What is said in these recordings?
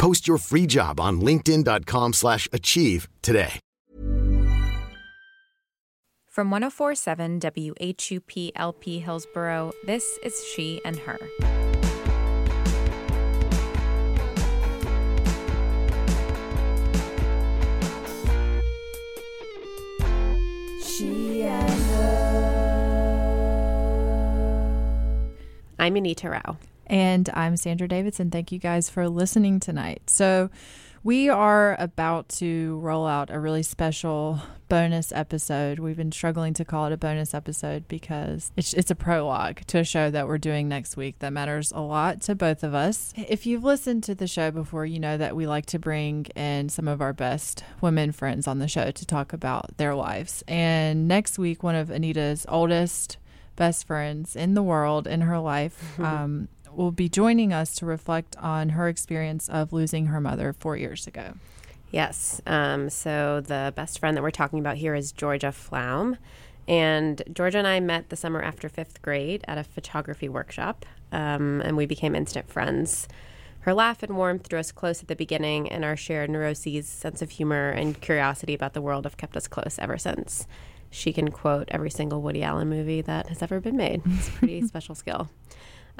Post your free job on linkedin.com/achieve slash achieve today. From 1047 WHUP LP Hillsborough, this is She and Her. She and I'm Anita Rao. And I'm Sandra Davidson. Thank you guys for listening tonight. So, we are about to roll out a really special bonus episode. We've been struggling to call it a bonus episode because it's, it's a prologue to a show that we're doing next week that matters a lot to both of us. If you've listened to the show before, you know that we like to bring in some of our best women friends on the show to talk about their lives. And next week, one of Anita's oldest best friends in the world in her life um, will be joining us to reflect on her experience of losing her mother four years ago. Yes. Um, so the best friend that we're talking about here is Georgia Flaum. And Georgia and I met the summer after fifth grade at a photography workshop, um, and we became instant friends. Her laugh and warmth drew us close at the beginning, and our shared neuroses, sense of humor, and curiosity about the world have kept us close ever since. She can quote every single Woody Allen movie that has ever been made. It's a pretty special skill.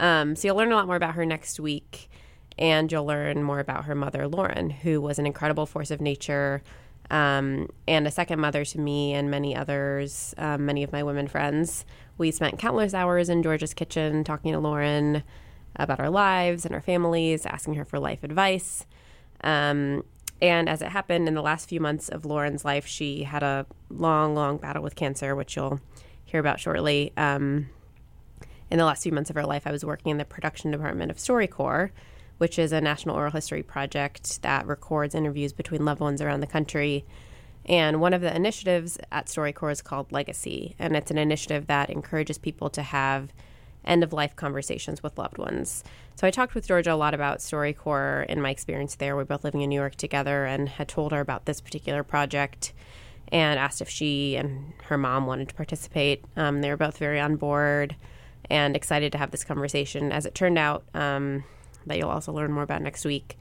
Um, so you'll learn a lot more about her next week, and you'll learn more about her mother, Lauren, who was an incredible force of nature um, and a second mother to me and many others, um, many of my women friends. We spent countless hours in Georgia's kitchen talking to Lauren about our lives and our families, asking her for life advice. Um, and as it happened in the last few months of Lauren's life, she had a long, long battle with cancer, which you'll hear about shortly. Um, in the last few months of her life, I was working in the production department of StoryCorps, which is a national oral history project that records interviews between loved ones around the country. And one of the initiatives at StoryCorps is called Legacy, and it's an initiative that encourages people to have end of life conversations with loved ones. So I talked with Georgia a lot about StoryCorps and my experience there. We're both living in New York together and had told her about this particular project and asked if she and her mom wanted to participate. Um, they were both very on board and excited to have this conversation. As it turned out, um, that you'll also learn more about next week.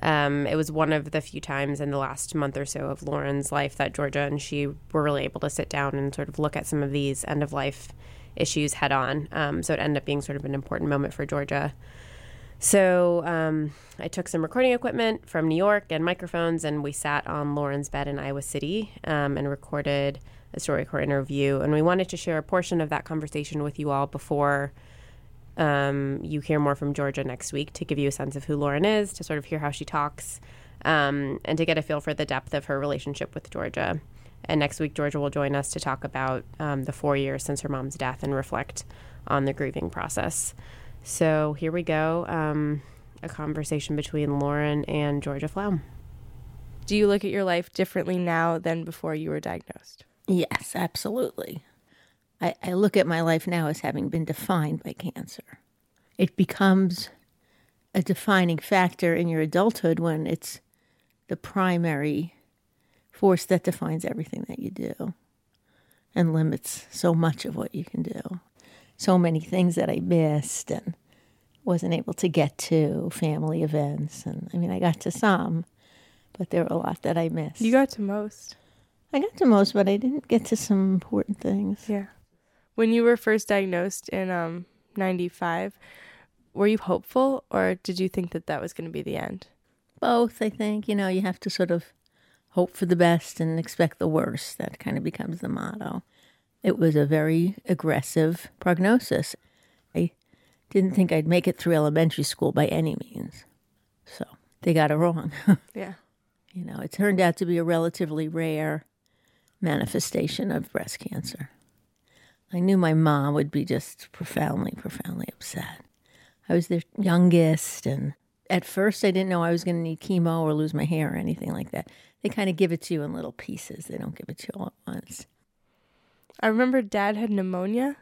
Um, it was one of the few times in the last month or so of Lauren's life that Georgia and she were really able to sit down and sort of look at some of these end of life issues head on. Um, so it ended up being sort of an important moment for Georgia. So um, I took some recording equipment from New York and microphones, and we sat on Lauren's bed in Iowa City um, and recorded a StoryCorps interview. And we wanted to share a portion of that conversation with you all before um, you hear more from Georgia next week to give you a sense of who Lauren is, to sort of hear how she talks, um, and to get a feel for the depth of her relationship with Georgia. And next week, Georgia will join us to talk about um, the four years since her mom's death and reflect on the grieving process. So here we go um, a conversation between Lauren and Georgia Flaum. Do you look at your life differently now than before you were diagnosed? Yes, absolutely. I, I look at my life now as having been defined by cancer. It becomes a defining factor in your adulthood when it's the primary force that defines everything that you do and limits so much of what you can do. So many things that I missed and wasn't able to get to, family events. And I mean, I got to some, but there were a lot that I missed. You got to most. I got to most, but I didn't get to some important things. Yeah. When you were first diagnosed in um, 95, were you hopeful or did you think that that was going to be the end? Both, I think. You know, you have to sort of hope for the best and expect the worst. That kind of becomes the motto. It was a very aggressive prognosis. I didn't think I'd make it through elementary school by any means. So they got it wrong. Yeah. you know, it turned out to be a relatively rare manifestation of breast cancer. I knew my mom would be just profoundly, profoundly upset. I was their youngest, and at first I didn't know I was going to need chemo or lose my hair or anything like that. They kind of give it to you in little pieces, they don't give it to you all at once. I remember dad had pneumonia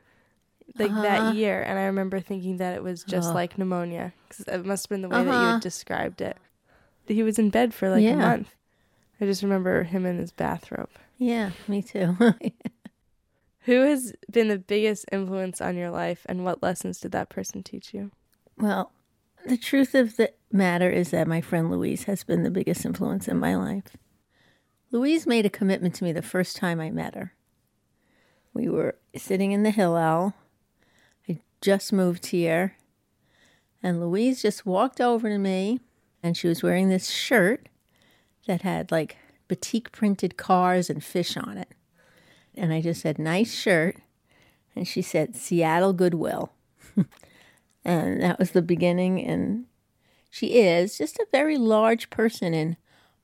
like Uh-huh. that year, and I remember thinking that it was just Oh. like pneumonia because it must have been the way that you Uh-huh. had described it. He was in bed for like Yeah. a month. I just remember him in his bathrobe. Yeah, me too. Who has been the biggest influence on your life, and what lessons did that person teach you? well, the truth of the matter is that my friend Louise has been the biggest influence in my life. Louise made a commitment to me the first time I met her. We were sitting in the Hillel. I just moved here. And Louise just walked over to me, and she was wearing this shirt that had like batik printed cars and fish on it. And I just said, nice shirt. And she said, Seattle Goodwill. and that was the beginning. And she is just a very large person in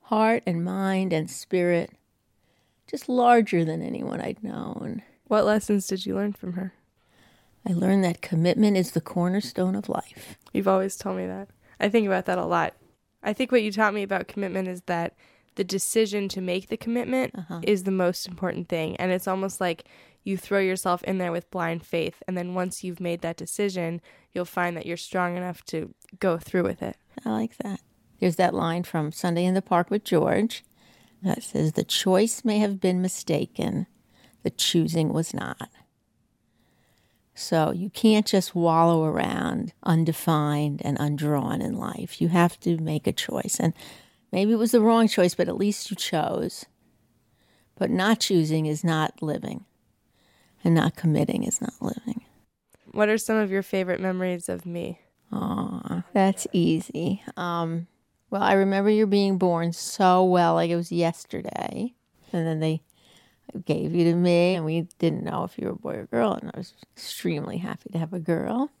heart and mind and spirit, just larger than anyone I'd known. What lessons did you learn from her? I learned that commitment is the cornerstone of life. You've always told me that. I think about that a lot. I think what you taught me about commitment is that the decision to make the commitment uh-huh. is the most important thing. And it's almost like you throw yourself in there with blind faith. And then once you've made that decision, you'll find that you're strong enough to go through with it. I like that. There's that line from Sunday in the Park with George that says, The choice may have been mistaken, the choosing was not. So you can't just wallow around undefined and undrawn in life. You have to make a choice. And maybe it was the wrong choice, but at least you chose. But not choosing is not living, and not committing is not living. What are some of your favorite memories of me? Aw, that's easy. Um, well, I remember you being born so well, like it was yesterday. And then they gave you to me, and we didn't know if you were a boy or girl. And I was extremely happy to have a girl.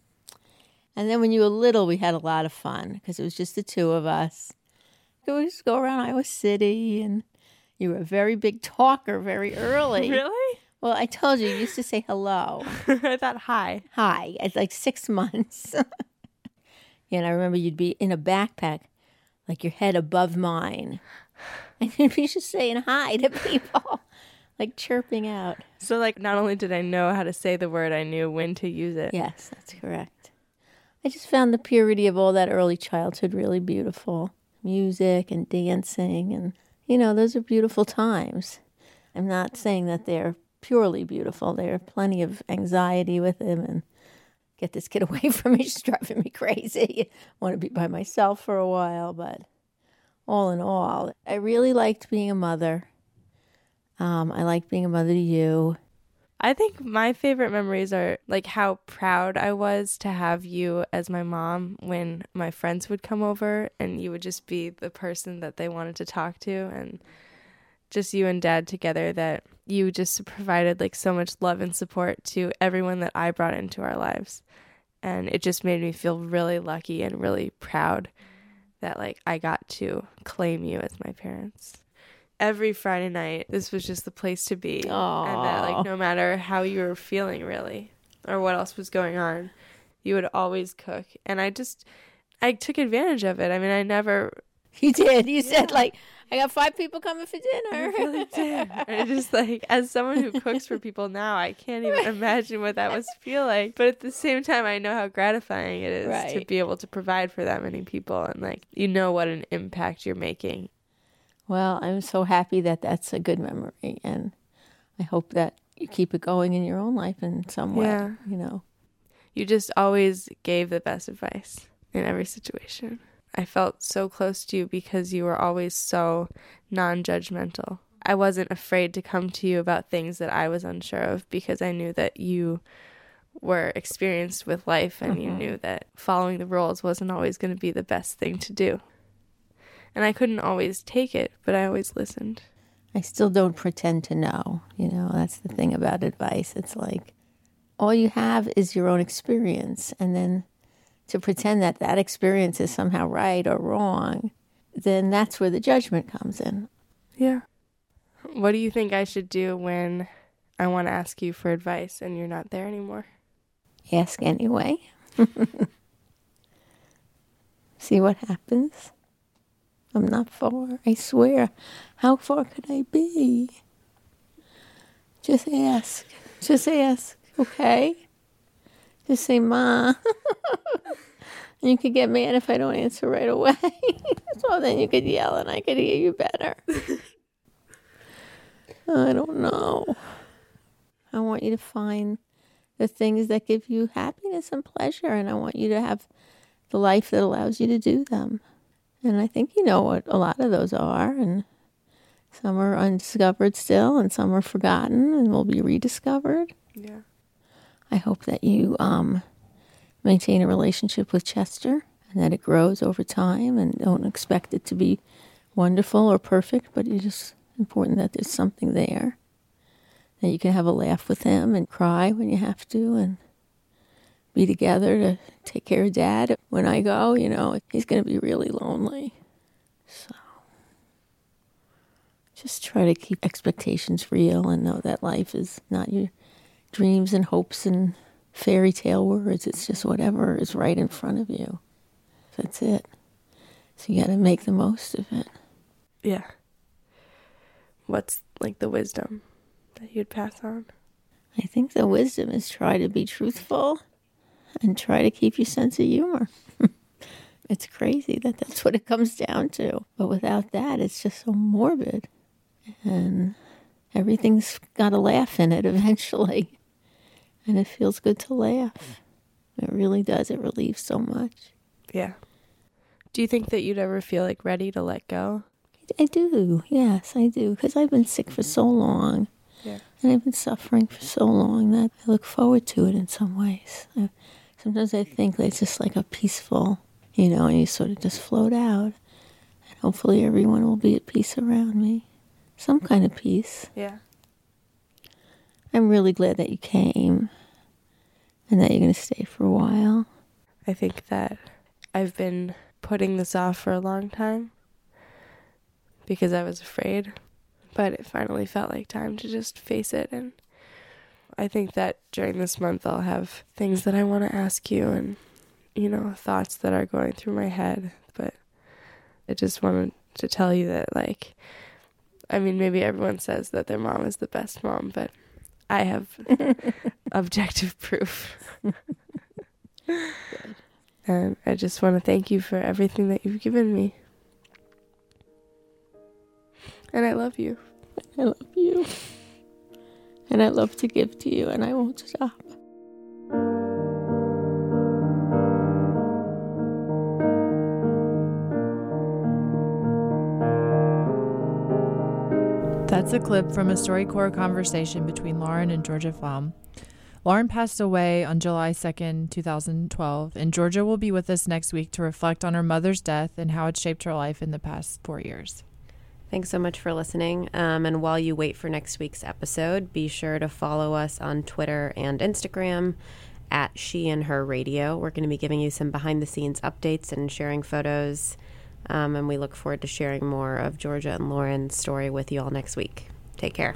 And then when you were little, we had a lot of fun because it was just the two of us. We would just go around Iowa City, and you were a very big talker very early. Really? Well, I told you, you used to say hello I thought hi. hi at like six months. and I remember you'd be in a backpack, like your head above mine. And you'd be just saying hi to people, like chirping out. So, like, not only did I know how to say the word, I knew when to use it. Yes, that's correct. I just found the purity of all that early childhood really beautiful. Music and dancing, and you know, those are beautiful times. I'm not saying that they're purely beautiful. There are plenty of anxiety with them, and get this kid away from me. She's driving me crazy. I want to be by myself for a while, but all in all, I really liked being a mother. Um, I liked being a mother to you. I think my favorite memories are like how proud I was to have you as my mom when my friends would come over and you would just be the person that they wanted to talk to and just you and dad together that you just provided like so much love and support to everyone that I brought into our lives. And it just made me feel really lucky and really proud that like I got to claim you as my parents. Every Friday night, this was just the place to be. And that like no matter how you were feeling really or what else was going on, you would always cook. And I just I took advantage of it. I mean, I never You did. You said like, I got five people coming for dinner. really did. I just like as someone who cooks for people now, I can't even imagine what that must feel like. But at the same time, I know how gratifying it is to be able to provide for that many people, and like you know what an impact you're making. Well, I'm so happy that that's a good memory, and I hope that you keep it going in your own life in some way. Yeah. You know, You just always gave the best advice in every situation. I felt so close to you because you were always so non judgmental. I wasn't afraid to come to you about things that I was unsure of because I knew that you were experienced with life and you mm-hmm. knew that following the rules wasn't always going to be the best thing to do. And I couldn't always take it, but I always listened. I still don't pretend to know. You know, that's the thing about advice. It's like all you have is your own experience. And then to pretend that that experience is somehow right or wrong, then that's where the judgment comes in. Yeah. What do you think I should do when I want to ask you for advice and you're not there anymore? Ask anyway. See what happens. I'm not far, I swear. How far could I be? Just ask. Just ask, okay? Just say, Ma. and you could get mad if I don't answer right away. so then you could yell and I could hear you better. I don't know. I want you to find the things that give you happiness and pleasure, and I want you to have the life that allows you to do them. And I think you know what a lot of those are, and some are undiscovered still, and some are forgotten and will be rediscovered. Yeah. I hope that you um, maintain a relationship with Chester and that it grows over time, and don't expect it to be wonderful or perfect, but it's just important that there's something there that you can have a laugh with him and cry when you have to, and be together to take care of dad. When I go, you know, he's going to be really lonely. So just try to keep expectations real and know that life is not your dreams and hopes and fairy tale words. It's just whatever is right in front of you. That's it. So you got to make the most of it. Yeah. What's like the wisdom that you'd pass on? I think the wisdom is try to be truthful and try to keep your sense of humor. it's crazy that that's what it comes down to. But without that, it's just so morbid. And everything's got a laugh in it eventually. And it feels good to laugh. It really does. It relieves so much. Yeah. Do you think that you'd ever feel like ready to let go? I do. Yes, I do. Because I've been sick for so long. Yeah. And I've been suffering for so long that I look forward to it in some ways. I, sometimes I think that it's just like a peaceful, you know, and you sort of just float out. And hopefully everyone will be at peace around me. Some kind of peace. Yeah. I'm really glad that you came and that you're going to stay for a while. I think that I've been putting this off for a long time because I was afraid, but it finally felt like time to just face it. And I think that during this month, I'll have things that I want to ask you and, you know, thoughts that are going through my head. But I just wanted to tell you that, like, I mean, maybe everyone says that their mom is the best mom, but I have objective proof. and I just want to thank you for everything that you've given me. And I love you. I love you. And I love to give to you, and I won't stop. That's a clip from a StoryCorps conversation between Lauren and Georgia Flaum. Lauren passed away on July 2nd, 2012, and Georgia will be with us next week to reflect on her mother's death and how it shaped her life in the past four years. Thanks so much for listening. Um, and while you wait for next week's episode, be sure to follow us on Twitter and Instagram at She and Her Radio. We're going to be giving you some behind the scenes updates and sharing photos. Um, and we look forward to sharing more of Georgia and Lauren's story with you all next week. Take care.